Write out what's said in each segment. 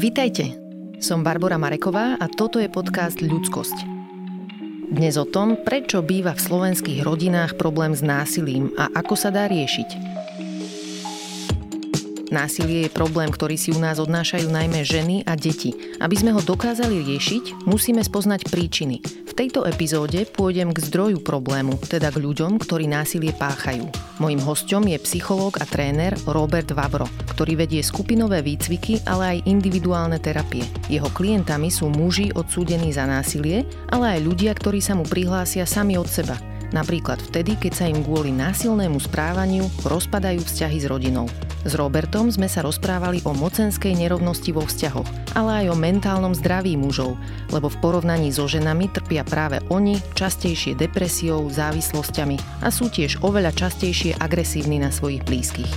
Vítajte, som Barbara Mareková a toto je podcast Ľudskosť. Dnes o tom, prečo býva v slovenských rodinách problém s násilím a ako sa dá riešiť. Násilie je problém, ktorý si u nás odnášajú najmä ženy a deti. Aby sme ho dokázali riešiť, musíme spoznať príčiny. Tejto epizóde pôjdem k zdroju problému, teda k ľuďom, ktorí násilie páchajú. Mojím hostom je psychológ a tréner Robert Vavro, ktorý vedie skupinové výcviky, ale aj individuálne terapie. Jeho klientami sú muži odsúdení za násilie, ale aj ľudia, ktorí sa mu prihlásia sami od seba. Napríklad vtedy, keď sa im kvôli násilnému správaniu rozpadajú vzťahy s rodinou. S Robertom sme sa rozprávali o mocenskej nerovnosti vo vzťahoch, ale aj o mentálnom zdraví mužov, lebo v porovnaní so ženami trpia práve oni častejšie depresiou, závislosťami a sú tiež oveľa častejšie agresívni na svojich blízkych.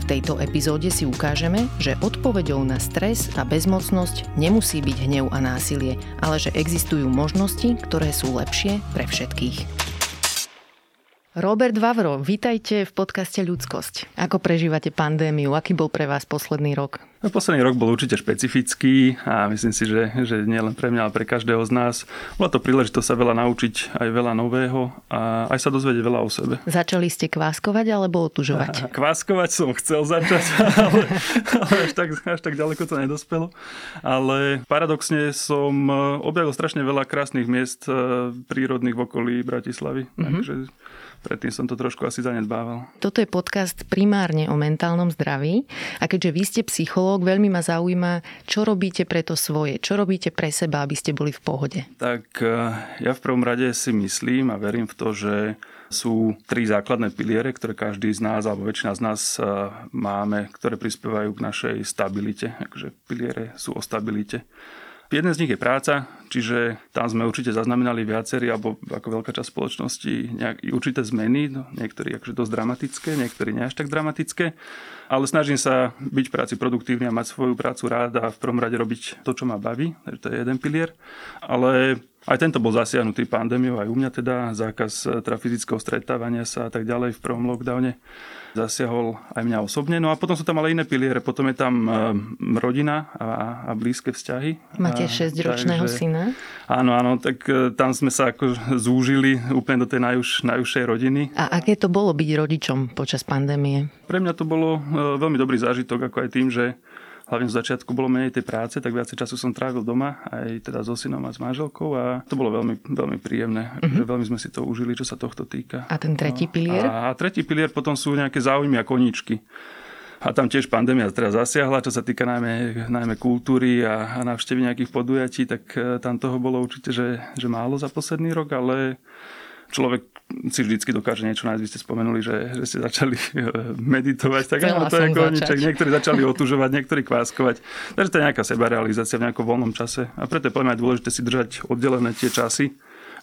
V tejto epizóde si ukážeme, že odpoveďou na stres a bezmocnosť nemusí byť hnev a násilie, ale že existujú možnosti, ktoré sú lepšie pre všetkých. Robert Vavro, vítajte v podcaste Ľudskosť. Ako prežívate pandémiu? Aký bol pre vás posledný rok? No, posledný rok bol určite špecifický a myslím si, že, že nielen pre mňa, ale pre každého z nás. Bola to príležitosť sa veľa naučiť, aj veľa nového a aj sa dozvedieť veľa o sebe. Začali ste kváskovať alebo otužovať? A, kváskovať som chcel začať, ale, ale až, tak, až tak ďaleko to nedospelo. Ale paradoxne som objavil strašne veľa krásnych miest eh, prírodných v okolí Bratislavy. Mm-hmm. Takže predtým som to trošku asi zanedbával. Toto je podcast primárne o mentálnom zdraví a keďže vy ste psychológ, veľmi ma zaujíma, čo robíte pre to svoje, čo robíte pre seba, aby ste boli v pohode. Tak eh, ja v prvom rade si myslím a verím v to, že sú tri základné piliere, ktoré každý z nás, alebo väčšina z nás eh, máme, ktoré prispievajú k našej stabilite. Takže piliere sú o stabilite. Jeden z nich je práca, čiže tam sme určite zaznamenali viacerí, alebo ako veľká časť spoločnosti, nejaké určité zmeny, no, niektorí akože dosť dramatické, niektorí nie až tak dramatické, ale snažím sa byť v práci produktívny a mať svoju prácu rád a v prvom rade robiť to, čo ma baví, takže to je jeden pilier, ale aj tento bol zasiahnutý pandémiou, aj u mňa teda, zákaz teda fyzického stretávania sa a tak ďalej v prvom lockdowne zasiahol aj mňa osobne. No a potom sú tam ale iné piliere. Potom je tam e, rodina a, a blízke vzťahy. Máte 6-ročného syna? Áno, áno, tak e, tam sme sa ako zúžili úplne do tej najúž, najúžšej rodiny. A aké to bolo byť rodičom počas pandémie? Pre mňa to bolo e, veľmi dobrý zážitok, ako aj tým, že hlavne v začiatku bolo menej tej práce, tak viacej času som trávil doma, aj teda so synom a s manželkou a to bolo veľmi, veľmi príjemné. Uh-huh. Veľmi sme si to užili, čo sa tohto týka. A ten tretí no. pilier? A, a tretí pilier potom sú nejaké záujmy a koníčky. A tam tiež pandémia teraz zasiahla, čo sa týka najmä, najmä kultúry a, a návštevy nejakých podujatí, tak e, tam toho bolo určite, že, že málo za posledný rok, ale človek si vždycky dokáže niečo nájsť. Vy ste spomenuli, že, že ste začali eh, meditovať, tak áno, to je koniček. Niektorí začali otužovať, niektorí kváskovať. Takže to je nejaká sebarealizácia v nejakom voľnom čase. A preto je podľa mňa dôležité si držať oddelené tie časy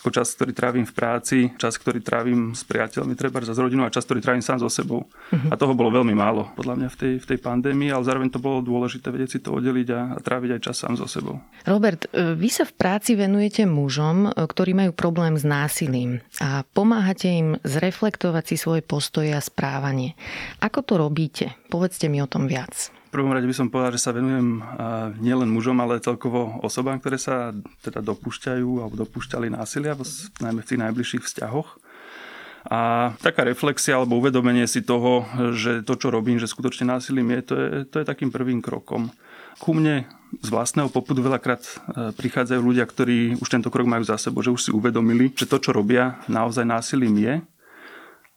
ako čas, ktorý trávim v práci, čas, ktorý trávim s priateľmi, treba za rodinou a čas, ktorý trávim sám so sebou. Uh-huh. A toho bolo veľmi málo, podľa mňa, v tej, v tej pandémii, ale zároveň to bolo dôležité vedieť si to oddeliť a, a tráviť aj čas sám so sebou. Robert, e, vy sa v práci venujete mužom, e, ktorí majú problém s násilím a pomáhate im zreflektovať si svoje postoje a správanie. Ako to robíte? Povedzte mi o tom viac prvom rade by som povedal, že sa venujem nielen mužom, ale celkovo osobám, ktoré sa teda dopúšťajú alebo dopúšťali násilia, najmä v tých najbližších vzťahoch. A taká reflexia alebo uvedomenie si toho, že to, čo robím, že skutočne násilím je, to je, to je takým prvým krokom. Ku mne z vlastného popudu veľakrát e, prichádzajú ľudia, ktorí už tento krok majú za sebou, že už si uvedomili, že to, čo robia, naozaj násilím je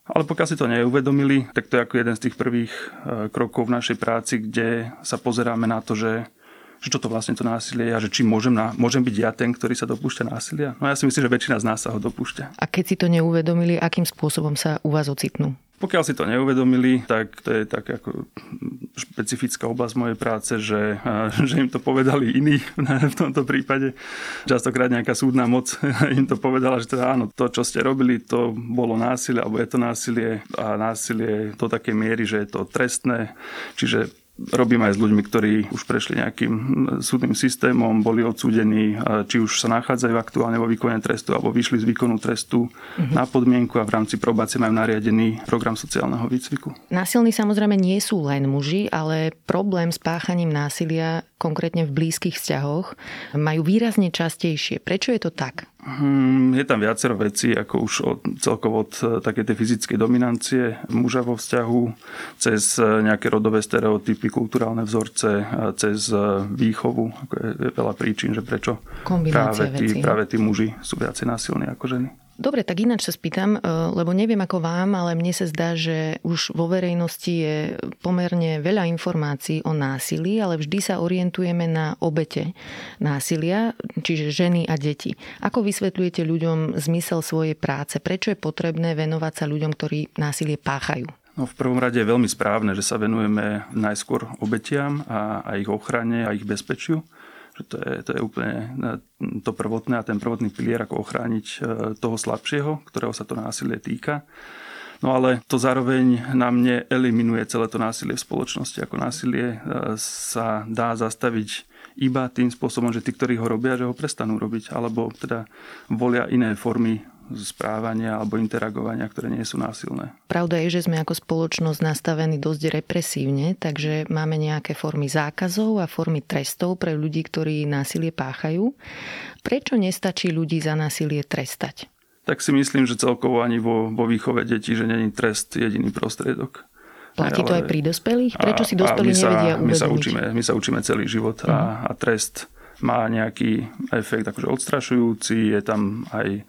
ale pokiaľ si to neuvedomili, tak to je ako jeden z tých prvých e, krokov v našej práci, kde sa pozeráme na to, že, že čo to vlastne to násilie je a že či môžem, na, môžem byť ja ten, ktorý sa dopúšťa násilia. No ja si myslím, že väčšina z nás sa ho dopúšťa. A keď si to neuvedomili, akým spôsobom sa u vás ocitnú? Pokiaľ si to neuvedomili, tak to je tak ako špecifická oblasť mojej práce, že, že im to povedali iní v tomto prípade. Častokrát nejaká súdna moc im to povedala, že teda áno, to, čo ste robili, to bolo násilie, alebo je to násilie a násilie do takej miery, že je to trestné. Čiže robím aj s ľuďmi, ktorí už prešli nejakým súdnym systémom, boli odsúdení, či už sa nachádzajú aktuálne vo výkone trestu alebo vyšli z výkonu trestu uh-huh. na podmienku a v rámci probácie majú nariadený program sociálneho výcviku. Násilní samozrejme nie sú len muži, ale problém s páchaním násilia konkrétne v blízkych vzťahoch, majú výrazne častejšie. Prečo je to tak? Hmm, je tam viacero vecí, ako už od, celkovo od eh, také tej fyzickej dominancie muža vo vzťahu, cez eh, nejaké rodové stereotypy, kulturálne vzorce, cez eh, výchovu. Ako je, je veľa príčin, že prečo práve tí, práve tí muži sú viacej násilní ako ženy. Dobre, tak ináč sa spýtam, e, lebo neviem ako vám, ale mne sa zdá, že už vo verejnosti je pomerne veľa informácií o násilí, ale vždy sa orientujeme na obete násilia, čiže ženy a deti. Ako vysvetľujete ľuďom zmysel svojej práce? Prečo je potrebné venovať sa ľuďom, ktorí násilie páchajú? No, v prvom rade je veľmi správne, že sa venujeme najskôr obetiam a, a ich ochrane a ich bezpečiu to je, to je úplne to prvotné a ten prvotný pilier, ako ochrániť e, toho slabšieho, ktorého sa to násilie týka. No ale to zároveň nám neeliminuje celé to násilie v spoločnosti. Ako násilie e, sa dá zastaviť iba tým spôsobom, že tí, ktorí ho robia, že ho prestanú robiť, alebo teda volia iné formy správania alebo interagovania, ktoré nie sú násilné. Pravda je, že sme ako spoločnosť nastavení dosť represívne, takže máme nejaké formy zákazov a formy trestov pre ľudí, ktorí násilie páchajú. Prečo nestačí ľudí za násilie trestať? Tak si myslím, že celkovo ani vo, vo výchove detí, že není trest jediný prostriedok. Platí to aj pri dospelých? Prečo si dospelí nevedia uvedomiť? My sa učíme, my sa učíme celý život a, mhm. a trest má nejaký efekt akože odstrašujúci, je tam aj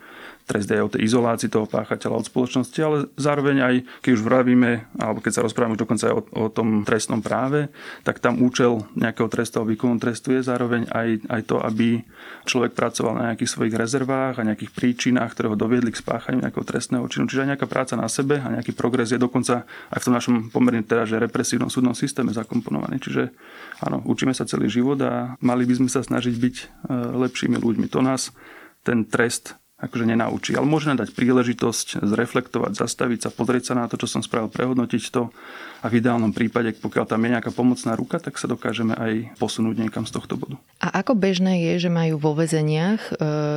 trest aj o tej izolácii toho páchateľa od spoločnosti, ale zároveň aj, keď už vravíme, alebo keď sa rozprávame už dokonca aj o, o tom trestnom práve, tak tam účel nejakého trestu a výkonu trestu je zároveň aj, aj to, aby človek pracoval na nejakých svojich rezervách a nejakých príčinách, ktoré ho doviedli k spáchaniu nejakého trestného činu. Čiže aj nejaká práca na sebe a nejaký progres je dokonca aj v tom našom pomerne teda, že represívnom súdnom systéme zakomponovaný. Čiže áno, učíme sa celý život a mali by sme sa snažiť byť e, lepšími ľuďmi. To nás ten trest akože nenaučí. Ale môže dať príležitosť zreflektovať, zastaviť sa, pozrieť sa na to, čo som spravil, prehodnotiť to a v ideálnom prípade, pokiaľ tam je nejaká pomocná ruka, tak sa dokážeme aj posunúť niekam z tohto bodu. A ako bežné je, že majú vo väzeniach e,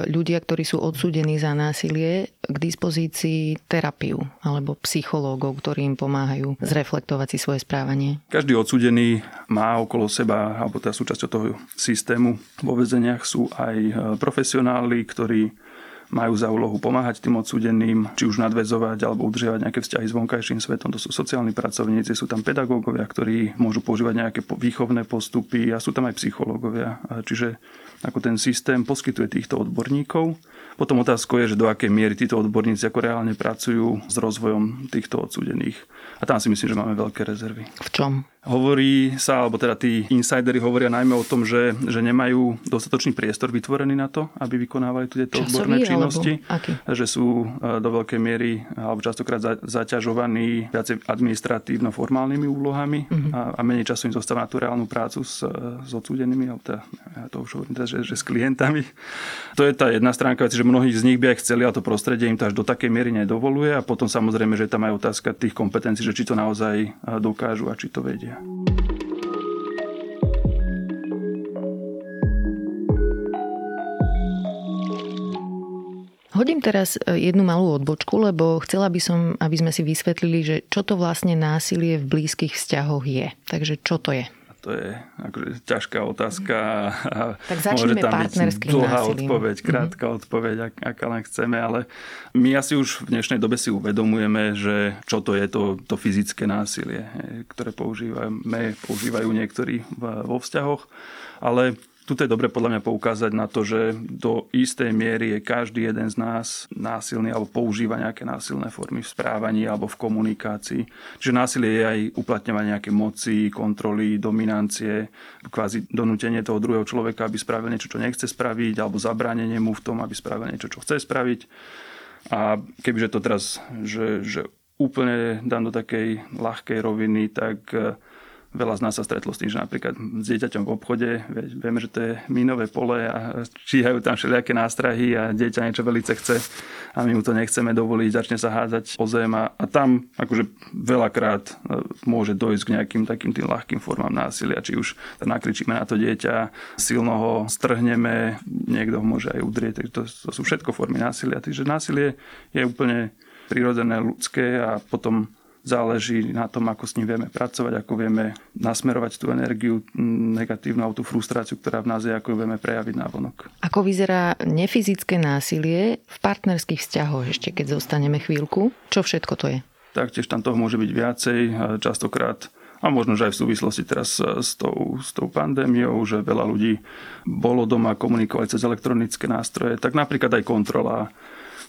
ľudia, ktorí sú odsúdení za násilie, k dispozícii terapiu alebo psychológov, ktorí im pomáhajú zreflektovať si svoje správanie? Každý odsúdený má okolo seba, alebo teda súčasťou toho systému vo väzeniach sú aj e, profesionáli, ktorí majú za úlohu pomáhať tým odsúdeným, či už nadvezovať alebo udržiavať nejaké vzťahy s vonkajším svetom. To sú sociálni pracovníci, sú tam pedagógovia, ktorí môžu používať nejaké výchovné postupy a sú tam aj psychológovia. Čiže ako ten systém poskytuje týchto odborníkov. Potom otázkou je, že do akej miery títo odborníci ako reálne pracujú s rozvojom týchto odsúdených. A tam si myslím, že máme veľké rezervy. V čom? Hovorí sa, alebo teda tí insidery hovoria najmä o tom, že, že nemajú dostatočný priestor vytvorený na to, aby vykonávali tieto odborné činnosti. Že sú e, do veľkej miery, alebo častokrát zaťažovaní viacej administratívno-formálnymi úlohami uh-huh. a, a menej času im zostáva na tú reálnu prácu s, s odsúdenými, alebo teda, ja to už hovorím teda, že, že s klientami. To je tá jedna stránka veci, že mnohí z nich by aj chceli, a to prostredie im to až do takej miery nedovoluje. A potom samozrejme, že tam aj otázka tých kompetencií, že či to naozaj e, dokážu a či to vedia ľudia. Hodím teraz e, jednu malú odbočku, lebo chcela by som, aby sme si vysvetlili, že čo to vlastne násilie v blízkych vzťahoch je. Takže čo to je? To je akože ťažká otázka tak môže tam byť dlhá násilím. odpoveď, mhm. krátka mm-hmm. odpoveď, ak, aká len chceme, ale my asi už v dnešnej dobe si uvedomujeme, že čo to je to, to fyzické násilie, ktoré používame, používajú niektorí vo vzťahoch, ale tu je dobre podľa mňa poukázať na to, že do istej miery je každý jeden z nás násilný alebo používa nejaké násilné formy v správaní alebo v komunikácii. Čiže násilie je aj uplatňovanie nejaké moci, kontroly, dominancie, kvázi donútenie toho druhého človeka, aby spravil niečo, čo nechce spraviť, alebo zabránenie mu v tom, aby spravil niečo, čo chce spraviť. A kebyže to teraz, že, že úplne dám do takej ľahkej roviny, tak veľa z nás sa stretlo s tým, že napríklad s dieťaťom v obchode, vieme, že to je mínové pole a číhajú tam všelijaké nástrahy a dieťa niečo veľmi chce a my mu to nechceme dovoliť, začne sa hádzať o zem a, a tam akože veľakrát e, môže dojsť k nejakým takým tým ľahkým formám násilia, či už nakričíme na to dieťa, silno ho strhneme, niekto ho môže aj udrieť, takže to, to sú všetko formy násilia. Takže násilie je úplne prirodzené, ľudské a potom záleží na tom, ako s ním vieme pracovať, ako vieme nasmerovať tú energiu negatívnu, tú frustráciu, ktorá v nás je, ako ju vieme prejaviť na vonok. Ako vyzerá nefyzické násilie v partnerských vzťahoch, ešte keď zostaneme chvíľku? Čo všetko to je? Taktiež tam toho môže byť viacej. Častokrát a možno, že aj v súvislosti teraz s tou, s tou pandémiou, že veľa ľudí bolo doma komunikovať cez elektronické nástroje, tak napríklad aj kontrola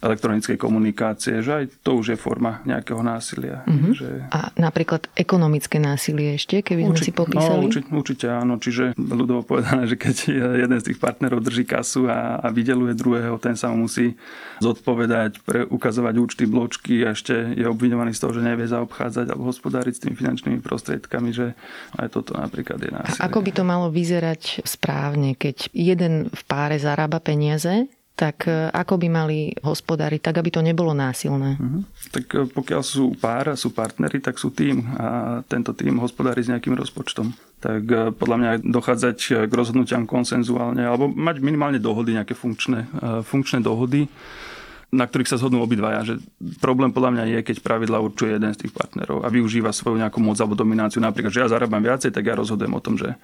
elektronickej komunikácie, že aj to už je forma nejakého násilia. Mm-hmm. Že... A napríklad ekonomické násilie ešte, keby sme Urči... si popísali? No, urči, určite áno, čiže ľudovo povedané, že keď jeden z tých partnerov drží kasu a, a vydeluje druhého, ten sa mu musí zodpovedať, pre, ukazovať účty, bločky a ešte je obviňovaný z toho, že nevie zaobchádzať alebo hospodáriť s tými finančnými prostriedkami, že aj toto napríklad je násilie. A ako by to malo vyzerať správne, keď jeden v páre zarába peniaze, tak e, ako by mali hospodáriť, tak aby to nebolo násilné? Uh-huh. Tak e, pokiaľ sú pár, sú partnery, tak sú tým a tento tým hospodári s nejakým rozpočtom. Tak e, podľa mňa dochádzať k rozhodnutiam konsenzuálne alebo mať minimálne dohody, nejaké funkčné, funkčné dohody, na ktorých sa zhodnú obidvaja. Že problém podľa mňa je, keď pravidla určuje jeden z tých partnerov a využíva svoju nejakú moc alebo domináciu. Napríklad, že ja zarábam viacej, tak ja rozhodujem o tom, že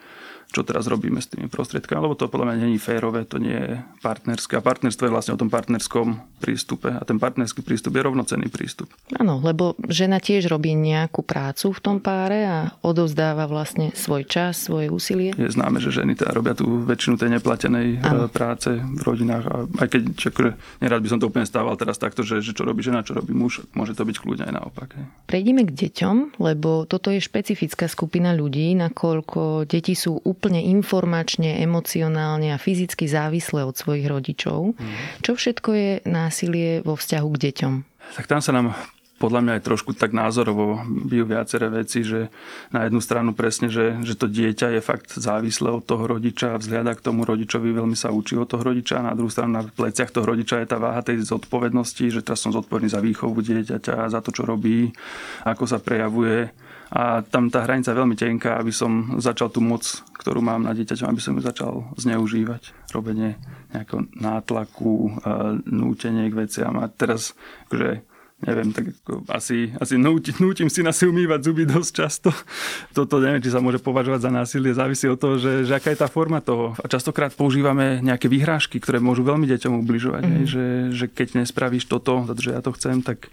čo teraz robíme s tými prostriedkami, lebo to podľa mňa není férové, to nie je partnerské. A partnerstvo je vlastne o tom partnerskom prístupe a ten partnerský prístup je rovnocenný prístup. Áno, lebo žena tiež robí nejakú prácu v tom páre a odovzdáva vlastne svoj čas, svoje úsilie. Je známe, že ženy teda robia tú väčšinu tej neplatenej ano. E, práce v rodinách. A aj keď čakre, nerad by som to úplne stával teraz takto, že, že čo robí žena, čo robí muž, môže to byť kľudne aj naopak. Hej. Prejdeme k deťom, lebo toto je špecifická skupina ľudí, nakoľko deti sú úplne informačne, emocionálne a fyzicky závislé od svojich rodičov. Mm. Čo všetko je násilie vo vzťahu k deťom? Tak tam sa nám podľa mňa aj trošku tak názorovo bijú viaceré veci, že na jednu stranu presne, že, že to dieťa je fakt závislé od toho rodiča a vzhľada k tomu rodičovi veľmi sa učí od toho rodiča a na druhú stranu na pleciach toho rodiča je tá váha tej zodpovednosti, že teraz som zodpovedný za výchovu dieťaťa, za to, čo robí, ako sa prejavuje a tam tá hranica je veľmi tenká, aby som začal tú moc, ktorú mám na dieťaťom, aby som ju začal zneužívať. Robenie nejakého nátlaku, nútenie k veciam. A teraz, akože, neviem, tak ako asi, asi núti, nútim si na si umývať zuby dosť často. Toto neviem, či sa môže považovať za násilie, závisí od toho, že, že aká je tá forma toho. A častokrát používame nejaké vyhrážky, ktoré môžu veľmi deťom ubližovať. Mm. Že, že keď nespravíš toto, pretože ja to chcem, tak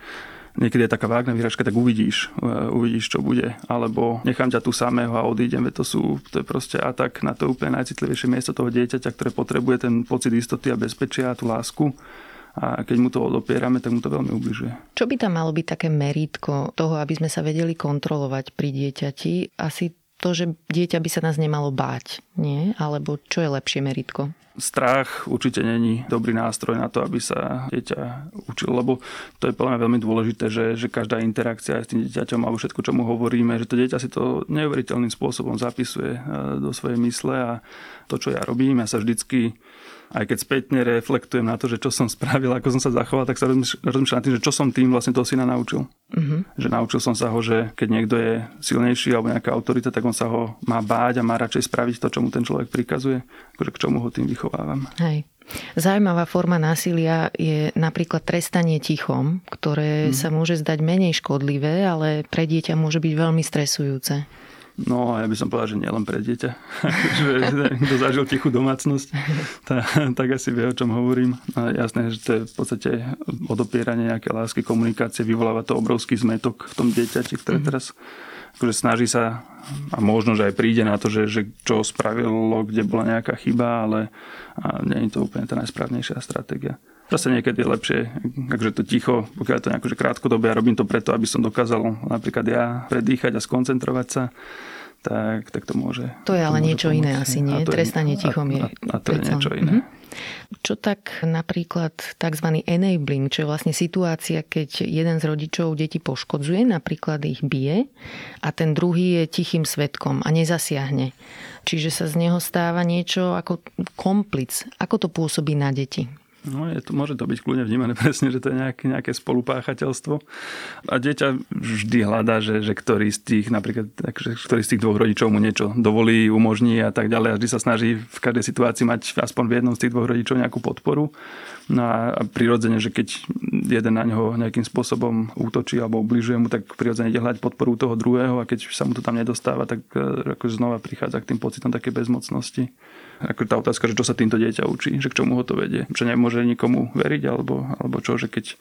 niekedy je taká vágna výražka, tak uvidíš, uh, uvidíš, čo bude. Alebo nechám ťa tu samého a odídem, to sú, to je proste atak na to úplne najcitlivejšie miesto toho dieťaťa, ktoré potrebuje ten pocit istoty a bezpečia a tú lásku a keď mu to odopierame, tak mu to veľmi ubližuje. Čo by tam malo byť také merítko toho, aby sme sa vedeli kontrolovať pri dieťati? Asi to, že dieťa by sa nás nemalo báť, nie? Alebo čo je lepšie meritko? strach určite není dobrý nástroj na to, aby sa dieťa učilo, lebo to je podľa mňa veľmi dôležité, že, že každá interakcia s tým dieťaťom alebo všetko, čo mu hovoríme, že to dieťa si to neuveriteľným spôsobom zapisuje e, do svojej mysle a to, čo ja robím, ja sa vždycky aj keď spätne reflektujem na to, že čo som spravil, ako som sa zachoval, tak sa rozmýšľam nad tým, že čo som tým vlastne toho syna naučil. Uh-huh. Že naučil som sa ho, že keď niekto je silnejší alebo nejaká autorita, tak on sa ho má báť a má radšej spraviť to, čo mu ten človek prikazuje, akože k čomu ho tým vychovávam. Hej. Zaujímavá forma násilia je napríklad trestanie tichom, ktoré hmm. sa môže zdať menej škodlivé, ale pre dieťa môže byť veľmi stresujúce. No a ja by som povedal, že nielen pre dieťa. že kto zažil tichú domácnosť, tá, tak asi vie, o čom hovorím. A jasné, že to je v podstate odopieranie nejaké lásky, komunikácie, vyvoláva to obrovský zmetok v tom dieťati, ktoré mhm. teraz akože snaží sa a možno, že aj príde na to, že, že čo spravilo, kde bola nejaká chyba, ale nie je to úplne tá najsprávnejšia stratégia. Zase niekedy je lepšie, takže to ticho, pokiaľ to nejako krátkodobé, ja robím to preto, aby som dokázal napríklad ja predýchať a skoncentrovať sa, tak, tak to môže. To je ale to niečo pomôcť. iné asi, nie? Trestanie tichom je. A, a to je niečo iné. Mm-hmm. Čo tak napríklad tzv. enabling, čo je vlastne situácia, keď jeden z rodičov deti poškodzuje, napríklad ich bije a ten druhý je tichým svetkom a nezasiahne. Čiže sa z neho stáva niečo ako komplic. Ako to pôsobí na deti? No, je to, môže to byť kľudne vnímané presne, že to je nejaké, nejaké spolupáchateľstvo. A dieťa vždy hľadá, že, že ktorý z tých, napríklad, že ktorý z tých dvoch rodičov mu niečo dovolí, umožní a tak ďalej. A vždy sa snaží v každej situácii mať aspoň v jednom z tých dvoch rodičov nejakú podporu. No a prirodzene, že keď jeden na neho nejakým spôsobom útočí alebo ubližuje mu, tak prirodzene ide hľadať podporu toho druhého a keď sa mu to tam nedostáva, tak e, ako znova prichádza k tým pocitom také bezmocnosti. Ako tá otázka, že čo sa týmto dieťa učí, že k čomu ho to vedie. Že nemôže nikomu veriť alebo, alebo čo, že keď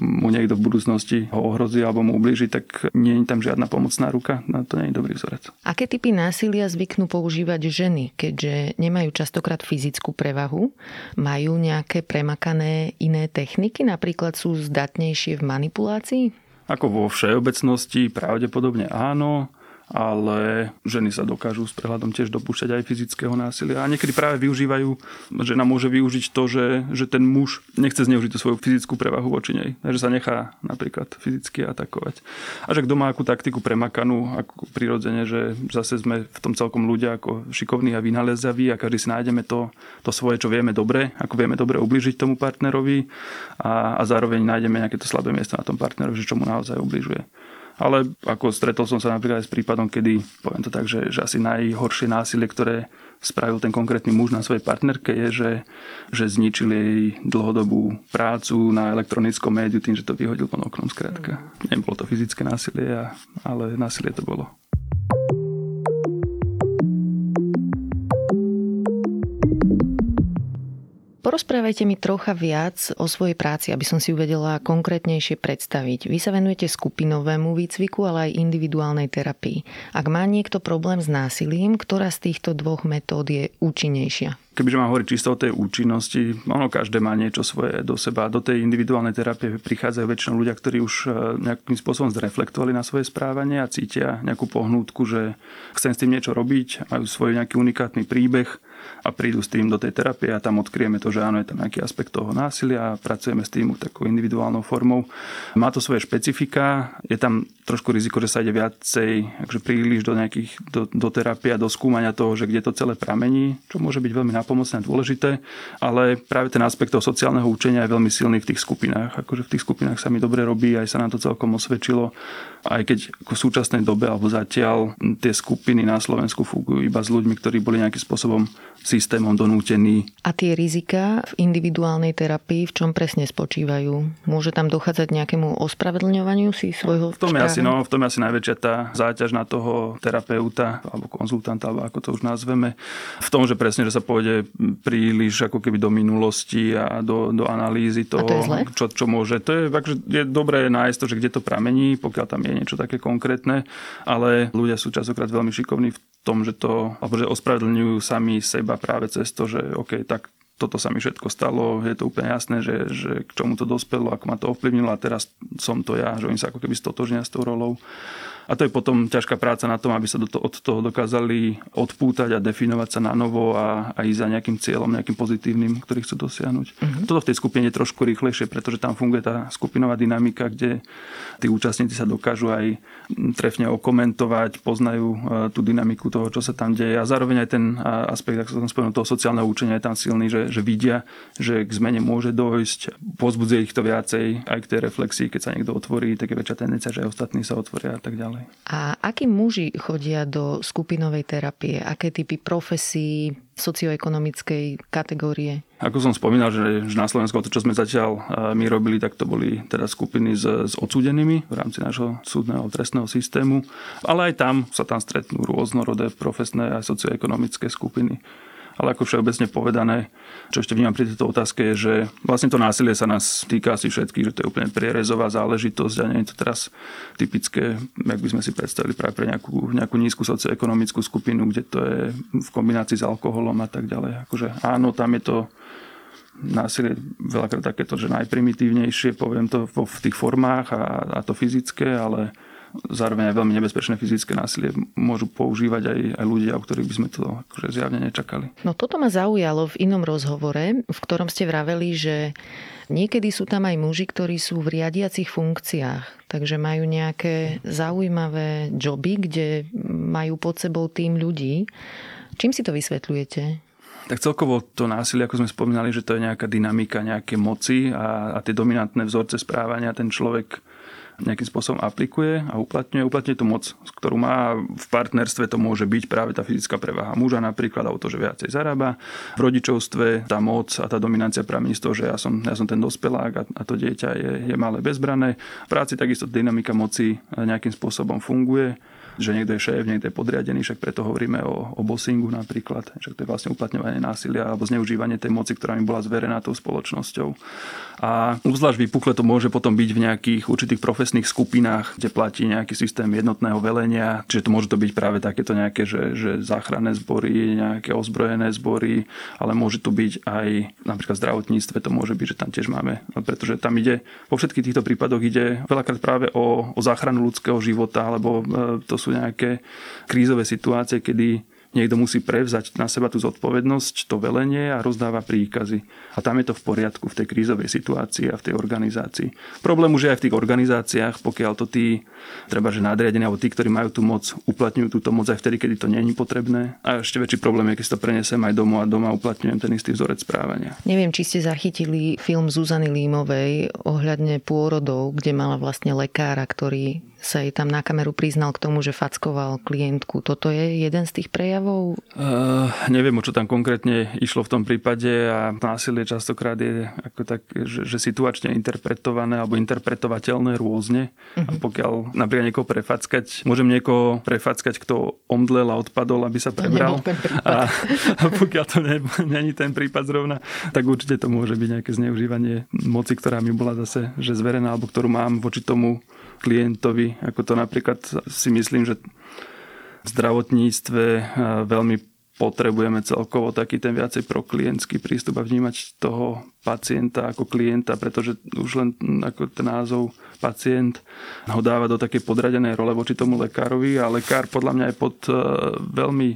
mu niekto v budúcnosti ho ohrozí alebo mu ublíži, tak nie je tam žiadna pomocná ruka. No, to nie je dobrý vzorec. Aké typy násilia zvyknú používať ženy, keďže nemajú častokrát fyzickú prevahu? Majú nejaké premakané iné techniky? Napríklad sú zdatnejšie v manipulácii? Ako vo všeobecnosti pravdepodobne áno ale ženy sa dokážu s prehľadom tiež dopúšťať aj fyzického násilia. A niekedy práve využívajú, žena môže využiť to, že, že ten muž nechce zneužiť tú svoju fyzickú prevahu voči nej. Takže sa nechá napríklad fyzicky atakovať. A že kto má akú taktiku premakanú, ako prirodzene, že zase sme v tom celkom ľudia ako šikovní a vynalezaví a každý si nájdeme to, to svoje, čo vieme dobre, ako vieme dobre ubližiť tomu partnerovi a, a zároveň nájdeme nejaké to slabé miesto na tom partnerovi, že čo mu naozaj ubližuje. Ale ako stretol som sa napríklad aj s prípadom, kedy, poviem to tak, že, že asi najhoršie násilie, ktoré spravil ten konkrétny muž na svojej partnerke je, že, že zničil jej dlhodobú prácu na elektronickom médiu tým, že to vyhodil von oknom skrátka. Mm. Nebolo to fyzické násilie, ale násilie to bolo. Porozprávajte mi trocha viac o svojej práci, aby som si uvedela konkrétnejšie predstaviť. Vy sa venujete skupinovému výcviku, ale aj individuálnej terapii. Ak má niekto problém s násilím, ktorá z týchto dvoch metód je účinnejšia? kebyže mám hovoriť čisto o tej účinnosti, ono každé má niečo svoje do seba. Do tej individuálnej terapie prichádzajú väčšinou ľudia, ktorí už e, nejakým spôsobom zreflektovali na svoje správanie a cítia nejakú pohnútku, že chcem s tým niečo robiť, majú svoj nejaký unikátny príbeh a prídu s tým do tej terapie a tam odkrieme to, že áno, je tam nejaký aspekt toho násilia a pracujeme s tým takou individuálnou formou. Má to svoje špecifika, je tam trošku riziko, že sa ide viacej akože príliš do nejakých do, do terapie a do skúmania toho, že kde to celé pramení, čo môže byť veľmi napomocné a dôležité, ale práve ten aspekt toho sociálneho učenia je veľmi silný v tých skupinách. Akože v tých skupinách sa mi dobre robí, aj sa nám to celkom osvedčilo, aj keď v súčasnej dobe alebo zatiaľ tie skupiny na Slovensku fungujú iba s ľuďmi, ktorí boli nejakým spôsobom systémom donútení. A tie rizika v individuálnej terapii v čom presne spočívajú? Môže tam dochádzať nejakému ospravedlňovaniu si svojho v tom, je asi, no, v tom je asi najväčšia tá záťaž na toho terapeuta alebo konzultanta, alebo ako to už nazveme. V tom, že presne, že sa pôjde príliš ako keby do minulosti a do, do analýzy toho, to čo, čo môže. To je, akože je dobré nájsť to, že kde to pramení, pokiaľ tam je niečo také konkrétne, ale ľudia sú časokrát veľmi šikovní v tom, že to, alebo že ospravedlňujú sami seba práve cez to, že OK, tak toto sa mi všetko stalo, je to úplne jasné, že, že k čomu to dospelo, ako ma to ovplyvnilo a teraz som to ja, že oni sa ako keby stotožnia s tou rolou. A to je potom ťažká práca na tom, aby sa do to, od toho dokázali odpútať a definovať sa na novo a, a ísť za nejakým cieľom, nejakým pozitívnym, ktorý chcú dosiahnuť. Uh-huh. Toto v tej skupine je trošku rýchlejšie, pretože tam funguje tá skupinová dynamika, kde tí účastníci sa dokážu aj trefne okomentovať, poznajú e, tú dynamiku toho, čo sa tam deje a zároveň aj ten aspekt, ako som spomenul, toho sociálneho učenia je tam silný, že, že vidia, že k zmene môže dojsť, pozbudzuje ich to viacej aj k tej reflexii, keď sa niekto otvorí, tak je väčšia tendencia, že aj ostatní sa otvoria a tak ďalej ďalej. A akí muži chodia do skupinovej terapie? Aké typy profesí, socioekonomickej kategórie? Ako som spomínal, že, na Slovensku to, čo sme zatiaľ my robili, tak to boli teda skupiny s, s odsúdenými v rámci nášho súdneho trestného systému. Ale aj tam sa tam stretnú rôznorodé profesné a socioekonomické skupiny ale ako všeobecne povedané, čo ešte vnímam pri tejto otázke je, že vlastne to násilie sa nás týka asi všetkých, že to je úplne prierezová záležitosť a nie je to teraz typické, jak by sme si predstavili práve pre nejakú, nejakú nízku socioekonomickú skupinu, kde to je v kombinácii s alkoholom a tak ďalej. Akože áno, tam je to násilie veľakrát takéto, že najprimitívnejšie, poviem to v tých formách a, a to fyzické, ale zároveň aj veľmi nebezpečné fyzické násilie môžu používať aj, aj ľudia, o ktorých by sme to akože zjavne nečakali. No toto ma zaujalo v inom rozhovore, v ktorom ste vraveli, že niekedy sú tam aj muži, ktorí sú v riadiacich funkciách, takže majú nejaké zaujímavé joby, kde majú pod sebou tým ľudí. Čím si to vysvetľujete? Tak celkovo to násilie, ako sme spomínali, že to je nejaká dynamika, nejaké moci a, a tie dominantné vzorce správania ten človek nejakým spôsobom aplikuje a uplatňuje. Uplatňuje tú moc, ktorú má v partnerstve, to môže byť práve tá fyzická prevaha muža napríklad, alebo to, že viacej zarába. V rodičovstve tá moc a tá dominancia pramení z toho, že ja som, ja som ten dospelák a, a to dieťa je, je malé bezbrané. V práci takisto dynamika moci nejakým spôsobom funguje že niekto je šéf, niekto je podriadený, však preto hovoríme o, o bossingu napríklad, že to je vlastne uplatňovanie násilia alebo zneužívanie tej moci, ktorá mi bola zverená tou spoločnosťou. A obzvlášť vypukle to môže potom byť v nejakých určitých profesných skupinách, kde platí nejaký systém jednotného velenia, čiže to môže to byť práve takéto nejaké, že, že záchranné zbory, nejaké ozbrojené zbory, ale môže to byť aj napríklad v zdravotníctve, to môže byť, že tam tiež máme, pretože tam ide, vo všetkých týchto prípadoch ide veľakrát práve o, o záchranu ľudského života, alebo e, to sú nejaké krízové situácie, kedy niekto musí prevzať na seba tú zodpovednosť, to velenie a rozdáva príkazy. A tam je to v poriadku v tej krízovej situácii a v tej organizácii. Problém už je aj v tých organizáciách, pokiaľ to tí, treba že nadriadení, alebo tí, ktorí majú tú moc, uplatňujú túto moc aj vtedy, kedy to je potrebné. A ešte väčší problém je, keď si to prenesem aj domov a doma uplatňujem ten istý vzorec správania. Neviem, či ste zachytili film Zuzany Límovej ohľadne pôrodov, kde mala vlastne lekára, ktorý sa jej tam na kameru priznal k tomu, že fackoval klientku. Toto je jeden z tých prejavov? Uh, neviem, o čo tam konkrétne išlo v tom prípade a násilie častokrát je ako tak, že, že situačne interpretované alebo interpretovateľné rôzne. Uh-huh. A mhm. pokiaľ napríklad niekoho prefackať, môžem niekoho prefackať, kto omdlel a odpadol, aby sa prebral. A, a pokiaľ to není ten prípad zrovna, tak určite to môže byť nejaké zneužívanie moci, ktorá mi bola zase že zverená, alebo ktorú mám voči tomu klientovi, ako to napríklad si myslím, že v zdravotníctve veľmi potrebujeme celkovo taký ten viacej proklientský prístup a vnímať toho pacienta ako klienta, pretože už len ako ten názov pacient ho dáva do takej podradenej role voči tomu lekárovi a lekár podľa mňa je pod e, veľmi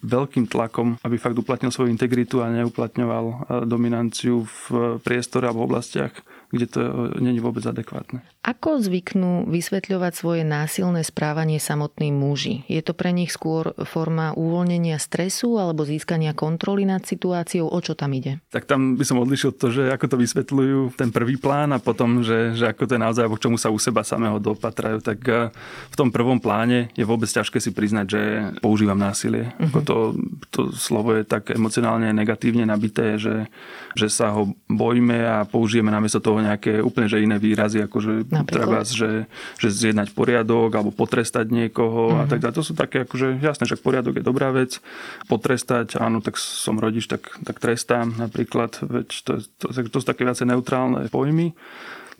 veľkým tlakom, aby fakt uplatnil svoju integritu a neuplatňoval e, dominanciu v priestore a v oblastiach, kde to není vôbec adekvátne. Ako zvyknú vysvetľovať svoje násilné správanie samotní muži? Je to pre nich skôr forma uvoľnenia stresu alebo získania kontroly nad situáciou? O čo tam ide? Tak tam by som odlišil to, že ako to vysvetľujú ten prvý plán a potom, že, že ako to je naozaj, k čomu sa u seba samého dopatrajú. Tak eh, v tom prvom pláne je vôbec ťažké si priznať, že používam násilie. Uh-huh. Ako to, to slovo je tak emocionálne negatívne nabité, že, že sa ho bojíme a použijeme namiesto toho nejaké úplne že iné výrazy, ako že treba, že, že zjednať poriadok alebo potrestať niekoho mm-hmm. a mhm. tak ďalej. To sú také, akože jasné, že poriadok je dobrá vec. Potrestať, áno, tak som rodič, tak, tak trestám napríklad. Veď to, to, to, to sú také viacej neutrálne pojmy.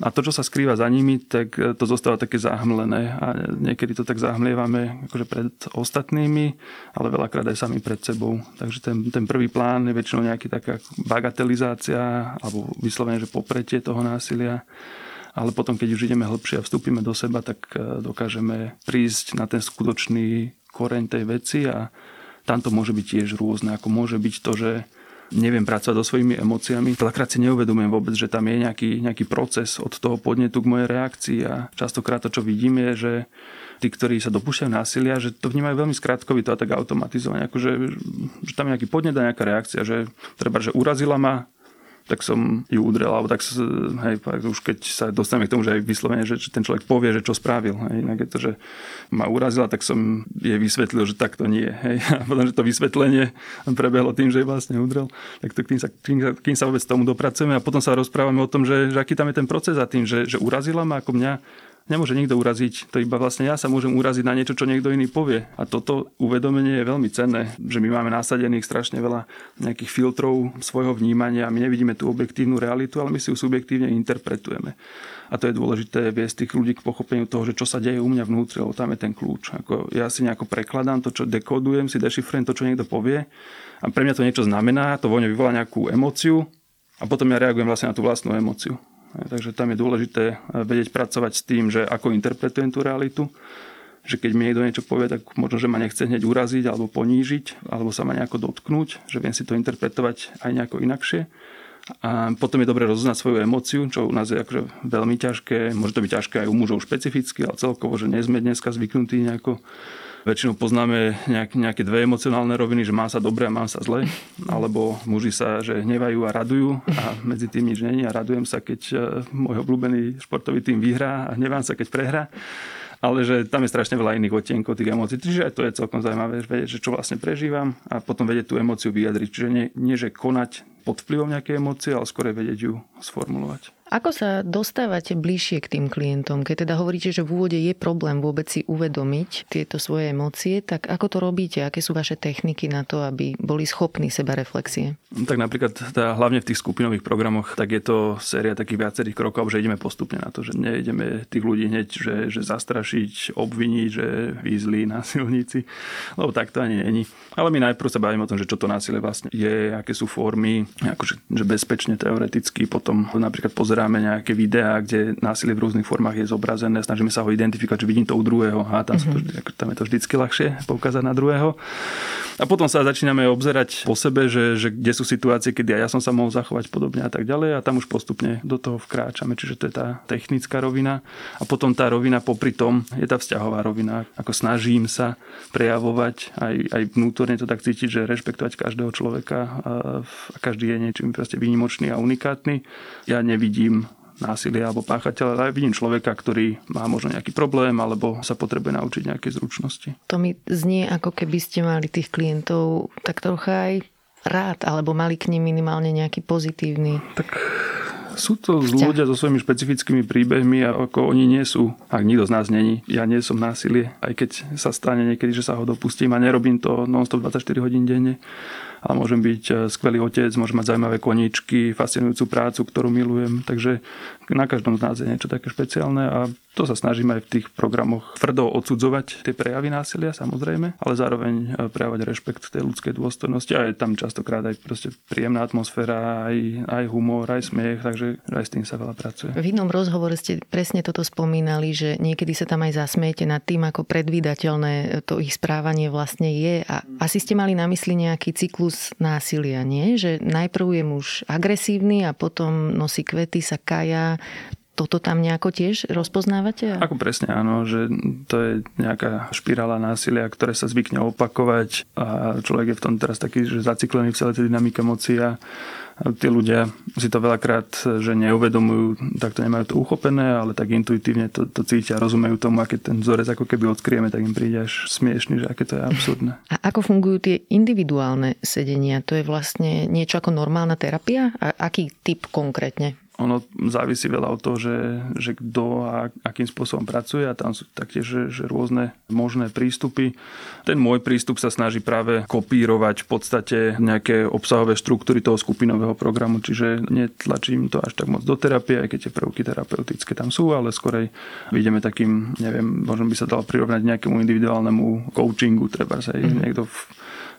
A to, čo sa skrýva za nimi, tak to zostáva také zahmlené. A niekedy to tak zahmlievame akože pred ostatnými, ale veľakrát aj sami pred sebou. Takže ten, ten prvý plán je väčšinou nejaký taká bagatelizácia alebo vyslovene, že popretie toho násilia ale potom, keď už ideme hlbšie a vstúpime do seba, tak e, dokážeme prísť na ten skutočný koreň tej veci a tam to môže byť tiež rôzne. Ako môže byť to, že neviem pracovať so svojimi emóciami. Veľakrát si neuvedomujem vôbec, že tam je nejaký, nejaký proces od toho podnetu k mojej reakcii a častokrát to, čo vidím, je, že tí, ktorí sa dopúšťajú násilia, že to vnímajú veľmi skrátkovito a tak automatizovane. Akože, že tam je nejaký podnet a nejaká reakcia, že treba, že urazila ma, tak som ju udrel, alebo tak, hej, už keď sa dostaneme k tomu, že aj vyslovene, že ten človek povie, že čo spravil. Hej, inak je to, že ma urazila, tak som jej vysvetlil, že tak to nie. Hej. A potom, že to vysvetlenie prebehlo tým, že jej vlastne udrel, tak to, kým, sa, kým, kým sa vôbec tomu dopracujeme a potom sa rozprávame o tom, že, že aký tam je ten proces za tým, že, že urazila ma ako mňa, nemôže nikto uraziť. To iba vlastne ja sa môžem uraziť na niečo, čo niekto iný povie. A toto uvedomenie je veľmi cenné, že my máme nasadených strašne veľa nejakých filtrov svojho vnímania a my nevidíme tú objektívnu realitu, ale my si ju subjektívne interpretujeme. A to je dôležité viesť tých ľudí k pochopeniu toho, že čo sa deje u mňa vnútri, lebo tam je ten kľúč. Ako ja si nejako prekladám to, čo dekodujem, si dešifrujem to, čo niekto povie a pre mňa to niečo znamená, to vo vyvolá nejakú emóciu a potom ja reagujem vlastne na tú vlastnú emóciu. Takže tam je dôležité vedieť pracovať s tým, že ako interpretujem tú realitu, že keď mi niekto niečo povie, tak možno, že ma nechce hneď uraziť alebo ponížiť, alebo sa ma nejako dotknúť, že viem si to interpretovať aj nejako inakšie. A potom je dobre rozoznať svoju emóciu, čo u nás je akože veľmi ťažké. Môže to byť ťažké aj u mužov špecificky, ale celkovo, že nie sme dneska zvyknutí nejako väčšinou poznáme nejak, nejaké dve emocionálne roviny, že má sa dobre a má sa zle, alebo muži sa, že hnevajú a radujú a medzi tým nič není a radujem sa, keď e, môj obľúbený športový tým vyhrá a hnevám sa, keď prehrá ale že tam je strašne veľa iných odtienkov tých emócií. Čiže aj to je celkom zaujímavé, vedieť, že čo vlastne prežívam a potom vedieť tú emóciu vyjadriť. Čiže nie, nie že konať pod vplyvom nejakej emócie, ale skôr vedieť ju sformulovať. Ako sa dostávate bližšie k tým klientom? Keď teda hovoríte, že v úvode je problém vôbec si uvedomiť tieto svoje emócie, tak ako to robíte? Aké sú vaše techniky na to, aby boli schopní seba reflexie? No, tak napríklad tá, hlavne v tých skupinových programoch, tak je to séria takých viacerých krokov, že ideme postupne na to, že nejdeme tých ľudí hneď, že, že zastrašiť, obviniť, že výzli násilníci, lebo tak to ani není. Ale my najprv sa bavíme o tom, že čo to násilie vlastne je, aké sú formy, akože, že bezpečne teoreticky, potom napríklad pozerať pozeráme nejaké videá, kde násilie v rôznych formách je zobrazené, snažíme sa ho identifikovať, že vidím to u druhého a tam, mm-hmm. to, tam je to vždycky ľahšie poukázať na druhého. A potom sa začíname obzerať po sebe, že, že kde sú situácie, kedy ja som sa mohol zachovať podobne a tak ďalej a tam už postupne do toho vkráčame, čiže to je tá technická rovina. A potom tá rovina popri tom je tá vzťahová rovina, ako snažím sa prejavovať aj, aj vnútorne to tak cítiť, že rešpektovať každého človeka a každý je niečím proste výnimočný a unikátny. Ja nevidím nevidím násilie alebo páchateľa, ale vidím človeka, ktorý má možno nejaký problém alebo sa potrebuje naučiť nejaké zručnosti. To mi znie, ako keby ste mali tých klientov tak trocha aj rád, alebo mali k nim minimálne nejaký pozitívny tak sú to vzťah. ľudia so svojimi špecifickými príbehmi a ako oni nie sú, ak nikto z nás není. Ja nie som násilie, aj keď sa stane niekedy, že sa ho dopustím a nerobím to non-stop 24 hodín denne a môžem byť e, skvelý otec, môžem mať zaujímavé koničky, fascinujúcu prácu, ktorú milujem. Takže na každom z nás je niečo také špeciálne a to sa snažíme aj v tých programoch tvrdo odsudzovať tie prejavy násilia, samozrejme, ale zároveň e, prejavať rešpekt tej ľudskej dôstojnosti a je tam častokrát aj proste príjemná atmosféra, aj, aj humor, aj smiech, takže aj s tým sa veľa pracuje. V jednom rozhovore ste presne toto spomínali, že niekedy sa tam aj zasmiete nad tým, ako predvídateľné to ich správanie vlastne je a asi ste mali na mysli nejaký cyklus násilia, nie? Že najprv je muž agresívny a potom nosí kvety, sa kaja, toto tam nejako tiež rozpoznávate? Ako presne áno, že to je nejaká špirála násilia, ktoré sa zvykne opakovať a človek je v tom teraz taký, že zaciklený v celej tej dynamike moci a tí ľudia si to veľakrát, že neuvedomujú, tak to nemajú to uchopené, ale tak intuitívne to, to cítia, rozumejú tomu, aké ten vzorec ako keby odkrieme, tak im príde až smiešný, že aké to je absurdné. A ako fungujú tie individuálne sedenia? To je vlastne niečo ako normálna terapia? A aký typ konkrétne? Ono závisí veľa od toho, že, že kto a akým spôsobom pracuje a tam sú taktiež že, že rôzne možné prístupy. Ten môj prístup sa snaží práve kopírovať v podstate nejaké obsahové štruktúry toho skupinového programu, čiže netlačím to až tak moc do terapie, aj keď tie prvky terapeutické tam sú, ale skorej vidíme takým, neviem, možno by sa dalo prirovnať nejakému individuálnemu coachingu, treba sa mm-hmm. niekto v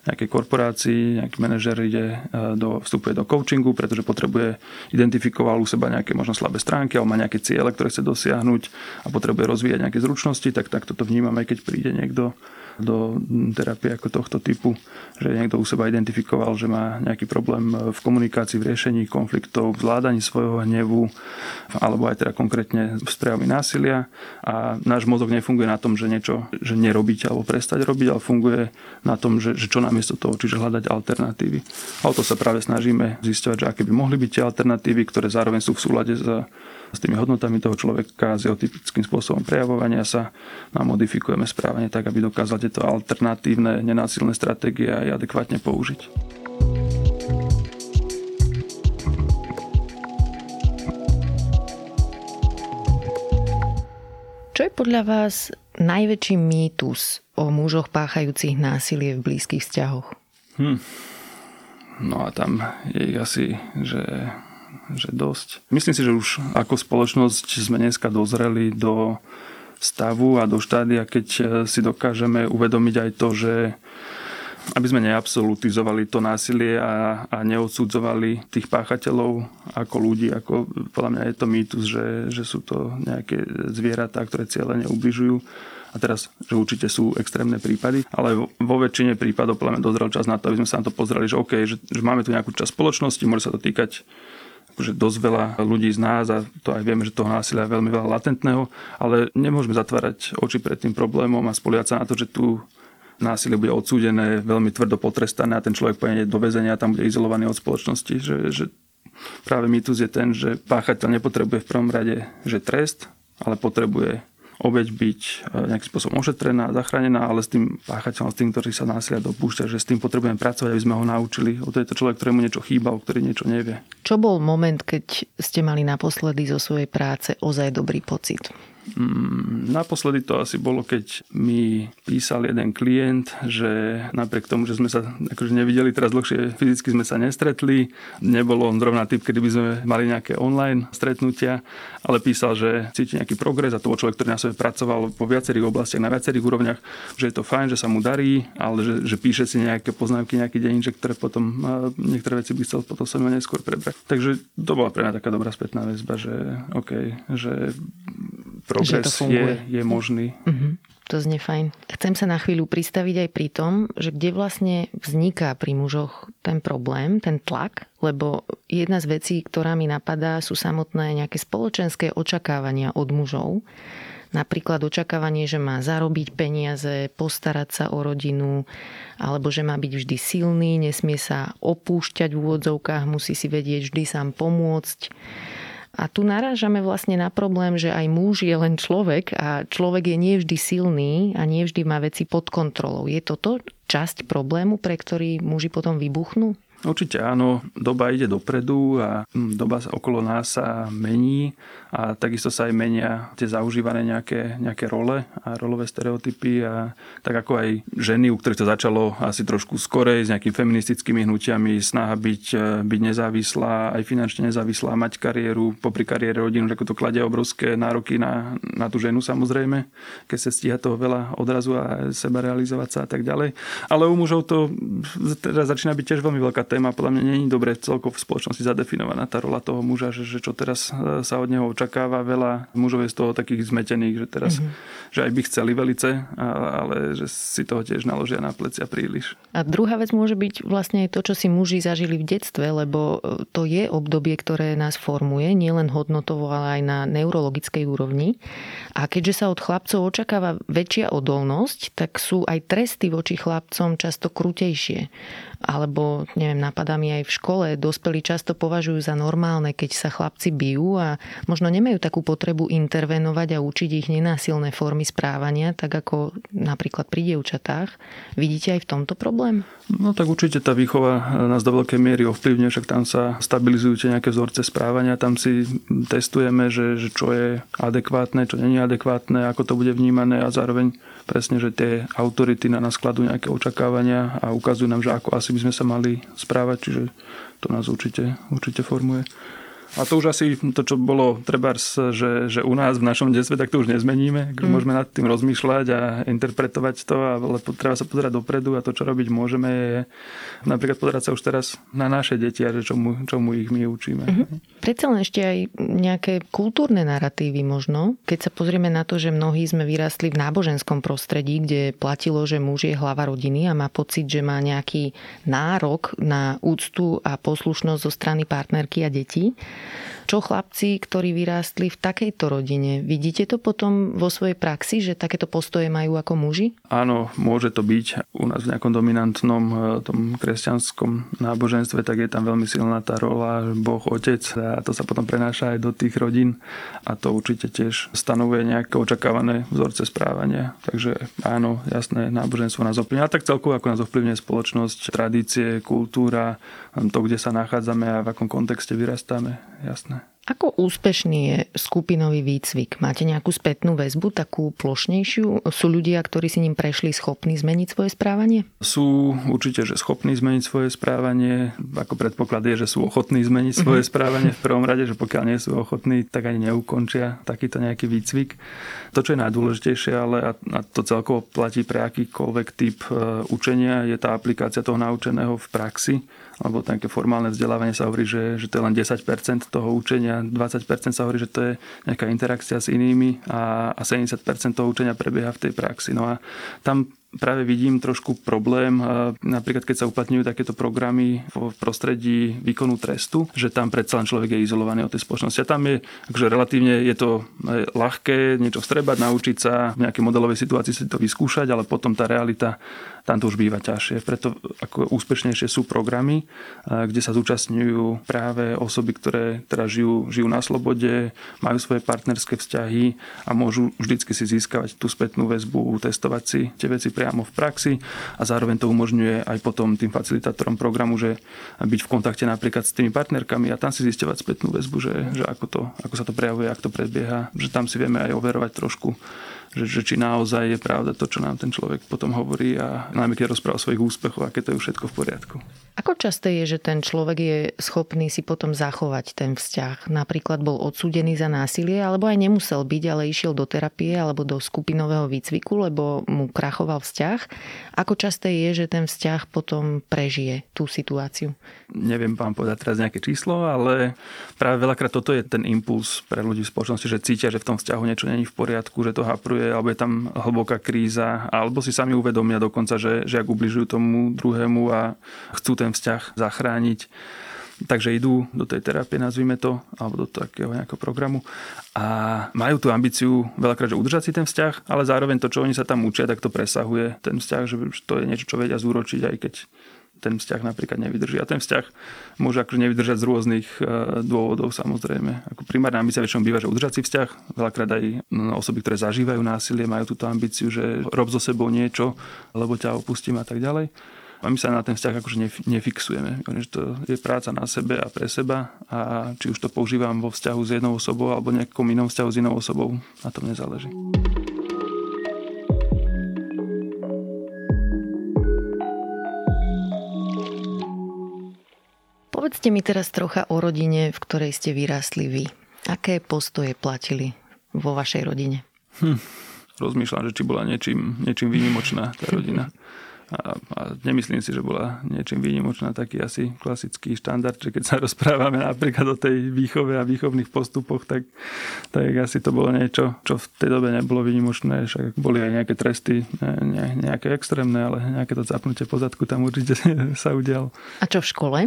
nejakej korporácii, nejaký manažer ide e, do, vstupuje do coachingu, pretože potrebuje, identifikoval u seba nejaké možno slabé stránky alebo má nejaké ciele, ktoré chce dosiahnuť a potrebuje rozvíjať nejaké zručnosti, tak, tak toto vnímame, keď príde niekto do terapie ako tohto typu, že niekto u seba identifikoval, že má nejaký problém v komunikácii, v riešení konfliktov, v zvládaní svojho hnevu, alebo aj teda konkrétne v prejavmi násilia. A náš mozog nefunguje na tom, že niečo že nerobiť alebo prestať robiť, ale funguje na tom, že, že čo namiesto toho, čiže hľadať alternatívy. A o to sa práve snažíme zisťovať, že aké by mohli byť tie alternatívy, ktoré zároveň sú v súlade s s tými hodnotami toho človeka, s jeho typickým spôsobom prejavovania sa a modifikujeme správanie tak, aby dokázal tieto alternatívne nenásilné stratégie aj adekvátne použiť. Čo je podľa vás najväčší mýtus o mužoch páchajúcich násilie v blízkych vzťahoch? Hm. No a tam je asi, že že dosť. Myslím si, že už ako spoločnosť sme dneska dozreli do stavu a do štádia, keď si dokážeme uvedomiť aj to, že aby sme neabsolutizovali to násilie a, a neodsudzovali tých páchateľov ako ľudí, ako podľa mňa je to mýtus, že, že sú to nejaké zvieratá, ktoré cieľene ubližujú. A teraz, že určite sú extrémne prípady, ale vo väčšine prípadov podľa mňa dozrel čas na to, aby sme sa na to pozreli, že OK, že, že máme tu nejakú časť spoločnosti, môže sa to týkať akože dosť veľa ľudí z nás a to aj vieme, že toho násilia je veľmi veľa latentného, ale nemôžeme zatvárať oči pred tým problémom a spoliať sa na to, že tu násilie bude odsúdené, veľmi tvrdo potrestané a ten človek pôjde do väzenia a tam bude izolovaný od spoločnosti. Že, že práve mýtus je ten, že páchateľ nepotrebuje v prvom rade že trest, ale potrebuje obeď byť e, nejakým spôsobom ošetrená, zachránená, ale s tým páchateľom, s tým, ktorý sa násilia dopúšťa, že s tým potrebujeme pracovať, aby sme ho naučili. O to je to človek, ktorému niečo chýba, o ktorý niečo nevie. Čo bol moment, keď ste mali naposledy zo svojej práce ozaj dobrý pocit? Mm, naposledy to asi bolo, keď mi písal jeden klient, že napriek tomu, že sme sa akože nevideli teraz dlhšie, fyzicky sme sa nestretli, nebolo on zrovna typ, kedy by sme mali nejaké online stretnutia, ale písal, že cíti nejaký progres a to bol človek, ktorý na sebe pracoval po viacerých oblastiach, na viacerých úrovniach, že je to fajn, že sa mu darí, ale že, že píše si nejaké poznámky, nejaký deníček, ktoré potom niektoré veci by chcel potom sa neskôr prebrať. Takže to bola pre mňa taká dobrá spätná väzba, že OK, že progres je, je možný. Uh-huh. To znie fajn. Chcem sa na chvíľu pristaviť aj pri tom, že kde vlastne vzniká pri mužoch ten problém, ten tlak, lebo jedna z vecí, ktorá mi napadá, sú samotné nejaké spoločenské očakávania od mužov. Napríklad očakávanie, že má zarobiť peniaze, postarať sa o rodinu, alebo že má byť vždy silný, nesmie sa opúšťať v úvodzovkách, musí si vedieť vždy sám pomôcť a tu narážame vlastne na problém, že aj muž je len človek a človek je nie vždy silný a nie vždy má veci pod kontrolou. Je toto časť problému, pre ktorý muži potom vybuchnú? Určite áno, doba ide dopredu a hm, doba okolo nás sa mení a takisto sa aj menia tie zaužívané nejaké, nejaké role a rolové stereotypy a tak ako aj ženy, u ktorých to začalo asi trošku skorej s nejakými feministickými hnutiami, snaha byť, e, byť nezávislá, aj finančne nezávislá, mať kariéru, popri kariére rodinu, ako to kladie obrovské nároky na, na tú ženu samozrejme, keď sa stíha toho veľa odrazu a seba realizovať sa a tak ďalej. Ale u mužov to teraz začína byť tiež veľmi veľká téma. Podľa mňa je dobre celkovo v spoločnosti zadefinovaná tá rola toho muža, že, že čo teraz e, sa od neho očakáva. Veľa mužov je z toho takých zmetených, že teraz, mm-hmm. že aj by chceli velice, ale že si toho tiež naložia na plecia príliš. A druhá vec môže byť vlastne to, čo si muži zažili v detstve, lebo e, to je obdobie, ktoré nás formuje, nielen hodnotovo, ale aj na neurologickej úrovni. A keďže sa od chlapcov očakáva väčšia odolnosť, tak sú aj tresty voči chlapcom často krutejšie alebo neviem, napadá mi aj v škole, dospelí často považujú za normálne, keď sa chlapci bijú a možno nemajú takú potrebu intervenovať a učiť ich nenásilné formy správania, tak ako napríklad pri dievčatách. Vidíte aj v tomto problém? No tak určite tá výchova nás do veľkej miery ovplyvňuje, však tam sa stabilizujú nejaké vzorce správania, tam si testujeme, že, že čo je adekvátne, čo není adekvátne, ako to bude vnímané a zároveň presne, že tie autority na nás kladú nejaké očakávania a ukazujú nám, že ako asi by sme sa mali správať, čiže to nás určite, určite formuje. A to už asi to, čo bolo treba, že, že u nás v našom detstve, tak to už nezmeníme. Mm. Môžeme nad tým rozmýšľať a interpretovať to, ale treba sa pozerať dopredu a to, čo robiť môžeme, je napríklad pozerať sa už teraz na naše deti a že čomu, čomu ich my učíme. Mm-hmm. Predsa len ešte aj nejaké kultúrne narratívy možno. Keď sa pozrieme na to, že mnohí sme vyrastli v náboženskom prostredí, kde platilo, že muž je hlava rodiny a má pocit, že má nejaký nárok na úctu a poslušnosť zo strany partnerky a detí. Čo chlapci, ktorí vyrástli v takejto rodine, vidíte to potom vo svojej praxi, že takéto postoje majú ako muži? Áno, môže to byť. U nás v nejakom dominantnom e, tom kresťanskom náboženstve, tak je tam veľmi silná tá rola Boh, Otec a to sa potom prenáša aj do tých rodín a to určite tiež stanovuje nejaké očakávané vzorce správania. Takže áno, jasné, náboženstvo nás ovplyvňuje. A tak celkovo ako nás ovplyvňuje spoločnosť, tradície, kultúra, to, kde sa nachádzame a v akom kontexte vyrastáme. Jasné. Ako úspešný je skupinový výcvik? Máte nejakú spätnú väzbu, takú plošnejšiu? Sú ľudia, ktorí si ním prešli, schopní zmeniť svoje správanie? Sú určite, že schopní zmeniť svoje správanie. Ako predpoklad je, že sú ochotní zmeniť svoje mm-hmm. správanie v prvom rade, že pokiaľ nie sú ochotní, tak ani neukončia takýto nejaký výcvik. To, čo je najdôležitejšie, ale a to celkovo platí pre akýkoľvek typ e, učenia, je tá aplikácia toho naučeného v praxi alebo také formálne vzdelávanie sa hovorí, že, že to je len 10% toho učenia, 20% sa hovorí, že to je nejaká interakcia s inými a, a 70% toho učenia prebieha v tej praxi. No a tam práve vidím trošku problém, napríklad keď sa uplatňujú takéto programy v prostredí výkonu trestu, že tam predsa len človek je izolovaný od tej spoločnosti. A tam je, akože relatívne je to e, ľahké niečo vstrebať, naučiť sa v nejakej modelovej situácii si to vyskúšať, ale potom tá realita tam to už býva ťažšie. Preto ako úspešnejšie sú programy, kde sa zúčastňujú práve osoby, ktoré teda žijú, žijú na slobode, majú svoje partnerské vzťahy a môžu vždycky si získavať tú spätnú väzbu, testovať si tie veci priamo v praxi a zároveň to umožňuje aj potom tým facilitátorom programu, že byť v kontakte napríklad s tými partnerkami a tam si zisťovať spätnú väzbu, že, že ako, to, ako sa to prejavuje, ako to predbieha, že tam si vieme aj overovať trošku že, že či naozaj je pravda to, čo nám ten človek potom hovorí a najmä keď rozpráva o svojich úspechoch, aké to je všetko v poriadku. Ako časté je, že ten človek je schopný si potom zachovať ten vzťah? Napríklad bol odsúdený za násilie, alebo aj nemusel byť, ale išiel do terapie alebo do skupinového výcviku, lebo mu krachoval vzťah. Ako časté je, že ten vzťah potom prežije tú situáciu? Neviem vám povedať teraz nejaké číslo, ale práve veľakrát toto je ten impuls pre ľudí v spoločnosti, že cítia, že v tom vzťahu niečo není v poriadku, že to hapruje, alebo je tam hlboká kríza, alebo si sami uvedomia dokonca, že, že ak ubližujú tomu druhému a chcú ten vzťah zachrániť. Takže idú do tej terapie, nazvime to, alebo do takého nejakého programu a majú tú ambíciu veľakrát, že udržať si ten vzťah, ale zároveň to, čo oni sa tam učia, tak to presahuje ten vzťah, že to je niečo, čo vedia zúročiť, aj keď ten vzťah napríklad nevydrží. A ten vzťah môže akože nevydržať z rôznych e, dôvodov samozrejme. Ako primárna ambícia väčšinou býva, že udržať si vzťah. Veľakrát aj no, osoby, ktoré zažívajú násilie, majú túto ambíciu, že rob so sebou niečo, lebo ťa opustím a tak ďalej. A my sa na ten vzťah akože nefixujeme. Že to je práca na sebe a pre seba a či už to používam vo vzťahu s jednou osobou alebo nejakom inom vzťahu s inou osobou, na tom nezáleží. Povedzte mi teraz trocha o rodine, v ktorej ste vyrástli vy. Aké postoje platili vo vašej rodine? Hm, rozmýšľam, že či bola niečím, niečím výnimočná tá rodina. A, a nemyslím si, že bola niečím výnimočná, taký asi klasický štandard, že keď sa rozprávame napríklad o tej výchove a výchovných postupoch, tak, tak asi to bolo niečo, čo v tej dobe nebolo výnimočné, však boli aj nejaké tresty, ne, nejaké extrémne, ale nejaké to zapnutie pozadku tam určite sa udialo. A čo v škole?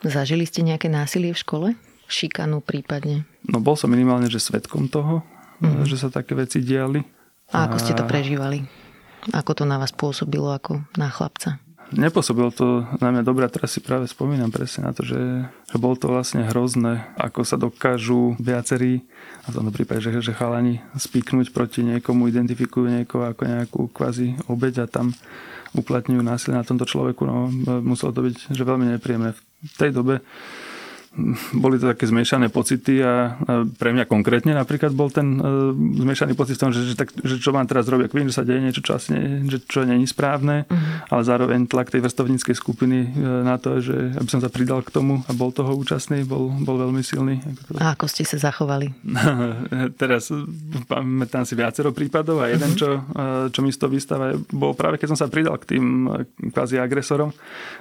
Zažili ste nejaké násilie v škole? Šikanu prípadne? No bol som minimálne, že svetkom toho, mm. že sa také veci diali. A ako ste to prežívali? Ako to na vás pôsobilo ako na chlapca? Nepôsobilo to na mňa dobre a teraz si práve spomínam presne na to, že, že bolo to vlastne hrozné, ako sa dokážu viacerí, a v tomto prípade, že, že chalani spíknuť proti niekomu, identifikujú niekoho ako nejakú kvázi obeď a tam uplatňujú násilie na tomto človeku. No, muselo to byť že veľmi nepríjemné. V tej dobe boli to také zmiešané pocity a pre mňa konkrétne napríklad bol ten uh, zmiešaný pocit v tom, že, že, tak, že čo mám teraz robiť, ak viem, že sa deje niečo, čo nie, že čo není správne, uh-huh. ale zároveň tlak tej vrstovníckej skupiny uh, na to, že aby som sa pridal k tomu a bol toho účastný, bol, bol veľmi silný. A ako ste sa zachovali? teraz pamätám si viacero prípadov a jeden, uh-huh. čo, uh, čo mi z toho vystáva, bol práve keď som sa pridal k tým kvázi agresorom,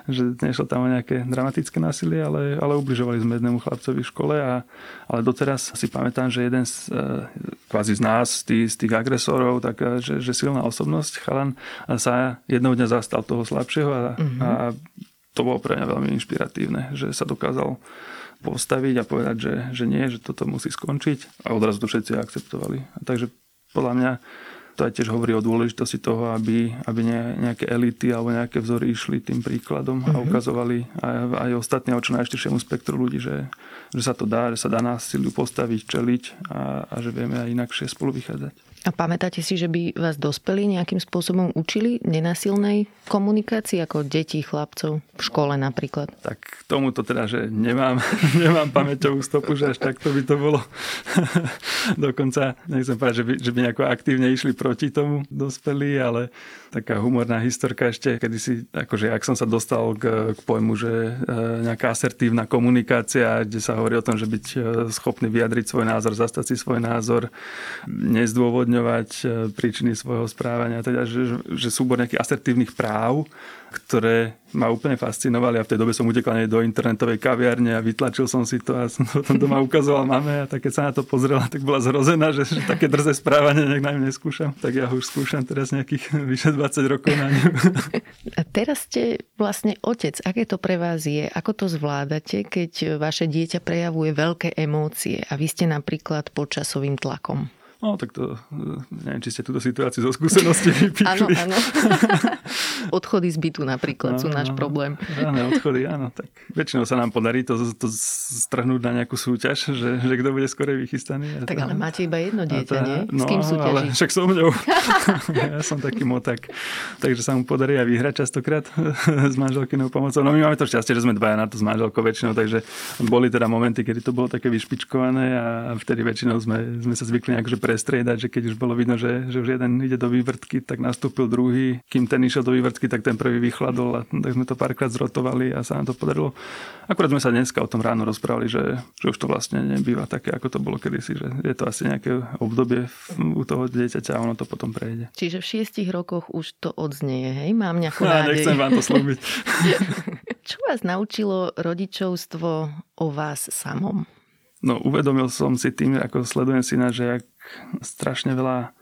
že nešlo tam o nejaké dramatické násilie, ale, ale ubližovali sme jednému chlapcovi v škole, a, ale doteraz si pamätám, že jeden z, e, kvázi z nás, tých, z tých agresorov, tak, e, že, že silná osobnosť, chalan, sa jedného dňa zastal toho slabšieho a, mm-hmm. a to bolo pre mňa veľmi inšpiratívne, že sa dokázal postaviť a povedať, že, že nie, že toto musí skončiť a odrazu to všetci akceptovali. Takže podľa mňa to aj tiež hovorí o dôležitosti toho, aby, aby nejaké elity alebo nejaké vzory išli tým príkladom a mhm. ukazovali aj, aj ostatní o čo najširšiemu spektru ľudí, že, že sa to dá, že sa dá násiliu postaviť, čeliť a, a že vieme aj inakšie spolu vychádzať. A pamätáte si, že by vás dospeli nejakým spôsobom učili nenasilnej komunikácii ako deti, chlapcov v škole napríklad? Tak tomuto teda, že nemám, nemám pamäťovú stopu, že až takto by to bolo. Dokonca, nechcem povedať, že by, že by nejako aktívne išli proti tomu dospelí, ale taká humorná historka ešte, kedy si, akože ak som sa dostal k, k pojmu, že e, nejaká asertívna komunikácia, kde sa hovorí o tom, že byť e, schopný vyjadriť svoj názor, zastať si svoj názor, nezdôvodne zdôvodňovať e, príčiny svojho správania, teda, že, že súbor nejakých asertívnych práv, ktoré ma úplne fascinovali a v tej dobe som utekal do internetovej kaviarne a vytlačil som si to a som to potom doma ukazoval mame a tak keď sa na to pozrela, tak bola zrozená, že, že také drze správanie nech na neskúšam. Tak ja už skúšam teraz nejakých vyše 20 rokov na ňu. A teraz ste vlastne otec. Aké to pre vás je? Ako to zvládate, keď vaše dieťa prejavuje veľké emócie a vy ste napríklad pod časovým tlakom? No, tak to, e, neviem, či ste túto situáciu zo skúsenosti vypíkli. Áno, áno. Odchody z bytu napríklad áno, sú náš problém. Áno, odchody, áno. Tak väčšinou sa nám podarí to, to strhnúť na nejakú súťaž, že, že kto bude skôr vychystaný. Tak ale máte iba jedno dieťa, tá, nie? S no, kým súťaží? Ale však so mňou. ja som taký motak. Takže sa mu podarí aj vyhrať častokrát s manželkynou pomocou. No my máme to šťastie, že sme dvaja na to s manželkou väčšinou, takže boli teda momenty, kedy to bolo také vyšpičkované a vtedy väčšinou sme, sme sa zvykli akože pre prestriedať, že keď už bolo vidno, že, že už jeden ide do vývrtky, tak nastúpil druhý. Kým ten išiel do vývrtky, tak ten prvý vychladol a tak sme to párkrát zrotovali a sa nám to podarilo. Akurát sme sa dneska o tom ráno rozprávali, že, že už to vlastne nebýva také, ako to bolo kedysi, že je to asi nejaké obdobie u toho dieťaťa a ono to potom prejde. Čiže v šiestich rokoch už to odznieje, hej? Mám nejakú nádej. Nechcem vám to slúbiť. Čo vás naučilo rodičovstvo o vás samom? No uvedomil som si tým, ako sledujem syna, že ak strašne veľa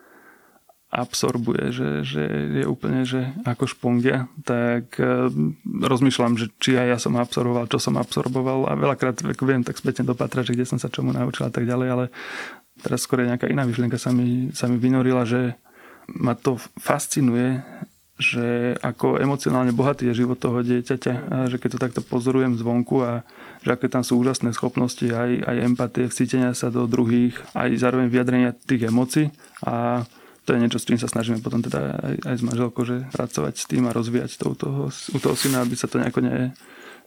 absorbuje, že, že je úplne že ako špongia, tak e, rozmýšľam, že či aj ja som absorboval, čo som absorboval a veľakrát ako viem tak spätne dopatrať, že kde som sa čomu naučil a tak ďalej, ale teraz skôr nejaká iná myšlienka sa mi, sa mi vynorila, že ma to fascinuje, že ako emocionálne bohatý je život toho dieťaťa že keď to takto pozorujem zvonku a že aké tam sú úžasné schopnosti aj, aj empatie, vcítenia sa do druhých, aj zároveň vyjadrenia tých emócií. A to je niečo, s čím sa snažíme potom teda aj, aj s manželkou, že pracovať s tým a rozvíjať to u toho, u toho syna, aby sa to nejako ne,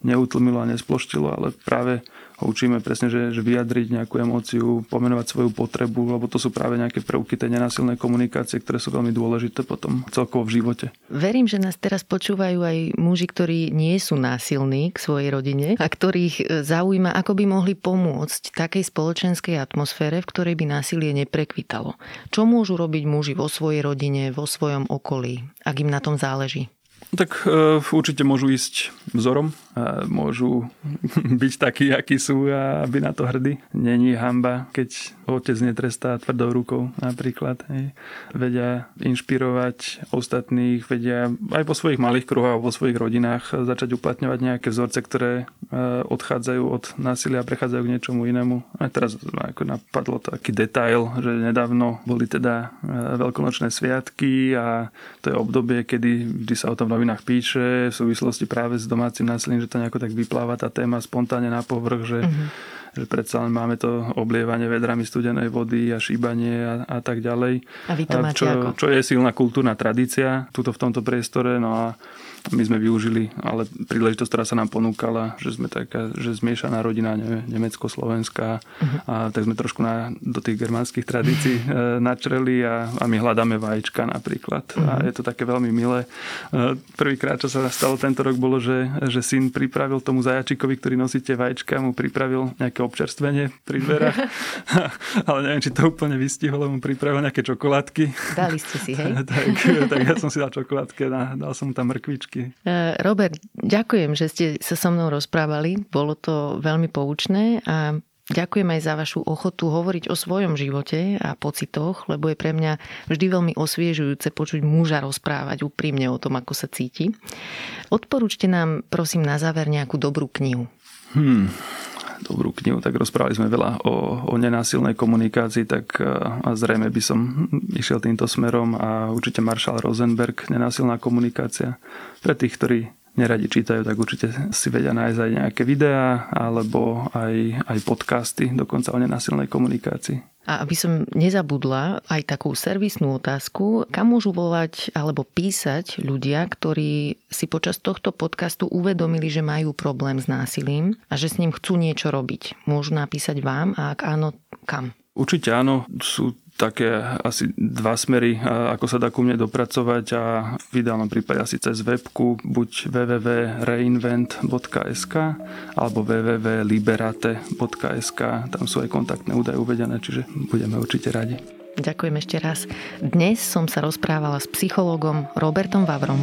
neutlmilo a nesploštilo, ale práve ho učíme presne, že, že vyjadriť nejakú emóciu, pomenovať svoju potrebu, lebo to sú práve nejaké prvky tej nenásilnej komunikácie, ktoré sú veľmi dôležité potom celkovo v živote. Verím, že nás teraz počúvajú aj muži, ktorí nie sú násilní k svojej rodine a ktorých e, zaujíma, ako by mohli pomôcť takej spoločenskej atmosfére, v ktorej by násilie neprekvitalo. Čo môžu robiť muži vo svojej rodine, vo svojom okolí, ak im na tom záleží? Tak uh, určite môžu ísť vzorom, a môžu byť takí, akí sú a byť na to hrdí. Není hamba, keď otec netrestá tvrdou rukou napríklad. Hej. Vedia inšpirovať ostatných, vedia aj po svojich malých kruhoch, vo svojich rodinách začať uplatňovať nejaké vzorce, ktoré uh, odchádzajú od násilia a prechádzajú k niečomu inému. A teraz ako napadlo taký detail, že nedávno boli teda uh, veľkonočné sviatky a to je obdobie, kedy vždy sa o tom novinách píše v súvislosti práve s domácim násilím, že to nejako tak vypláva tá téma spontánne na povrch, že mm-hmm že predsa len máme to oblievanie vedrami studenej vody a šíbanie a, a tak ďalej. A vy to máte čo, ako? čo je silná kultúrna tradícia tuto v tomto priestore. No a my sme využili, ale príležitosť, ktorá sa nám ponúkala, že sme taká, že zmiešaná rodina, neviem, nemecko-slovenská, uh-huh. a tak sme trošku na, do tých germánskych tradícií e, načreli a, a my hľadáme vajíčka napríklad. Uh-huh. A mhm. je to také veľmi milé. E, prvýkrát, čo sa stalo tento rok, bolo, že, že syn pripravil tomu zajačikovi, ktorý nosíte vajíčka, mu pripravil nejaké občerstvenie pri dverách. ale neviem, či to úplne vystihol, lebo mu pripravil nejaké čokoládky. Dali ste si, hej? tak, tak ja som si dal čokoládky a dal som tam mrkvičky otázky. E, Robert, ďakujem, že ste sa so mnou rozprávali. Bolo to veľmi poučné a Ďakujem aj za vašu ochotu hovoriť o svojom živote a pocitoch, lebo je pre mňa vždy veľmi osviežujúce počuť muža rozprávať úprimne o tom, ako sa cíti. Odporúčte nám, prosím, na záver nejakú dobrú knihu. Hmm. Dobrú knihu, tak rozprávali sme veľa o, o nenásilnej komunikácii, tak a zrejme by som išiel týmto smerom a určite Marshall Rosenberg, nenásilná komunikácia. Pre tých, ktorí neradi čítajú, tak určite si vedia nájsť aj nejaké videá alebo aj, aj podcasty, dokonca o nenásilnej komunikácii. A aby som nezabudla aj takú servisnú otázku, kam môžu volať alebo písať ľudia, ktorí si počas tohto podcastu uvedomili, že majú problém s násilím a že s ním chcú niečo robiť. Môžu napísať vám a ak áno, kam? Určite áno, sú také asi dva smery, ako sa dá ku mne dopracovať a v ideálnom prípade asi cez webku buď www.reinvent.sk alebo www.liberate.sk tam sú aj kontaktné údaje uvedené, čiže budeme určite radi. Ďakujem ešte raz. Dnes som sa rozprávala s psychológom Robertom Vavrom.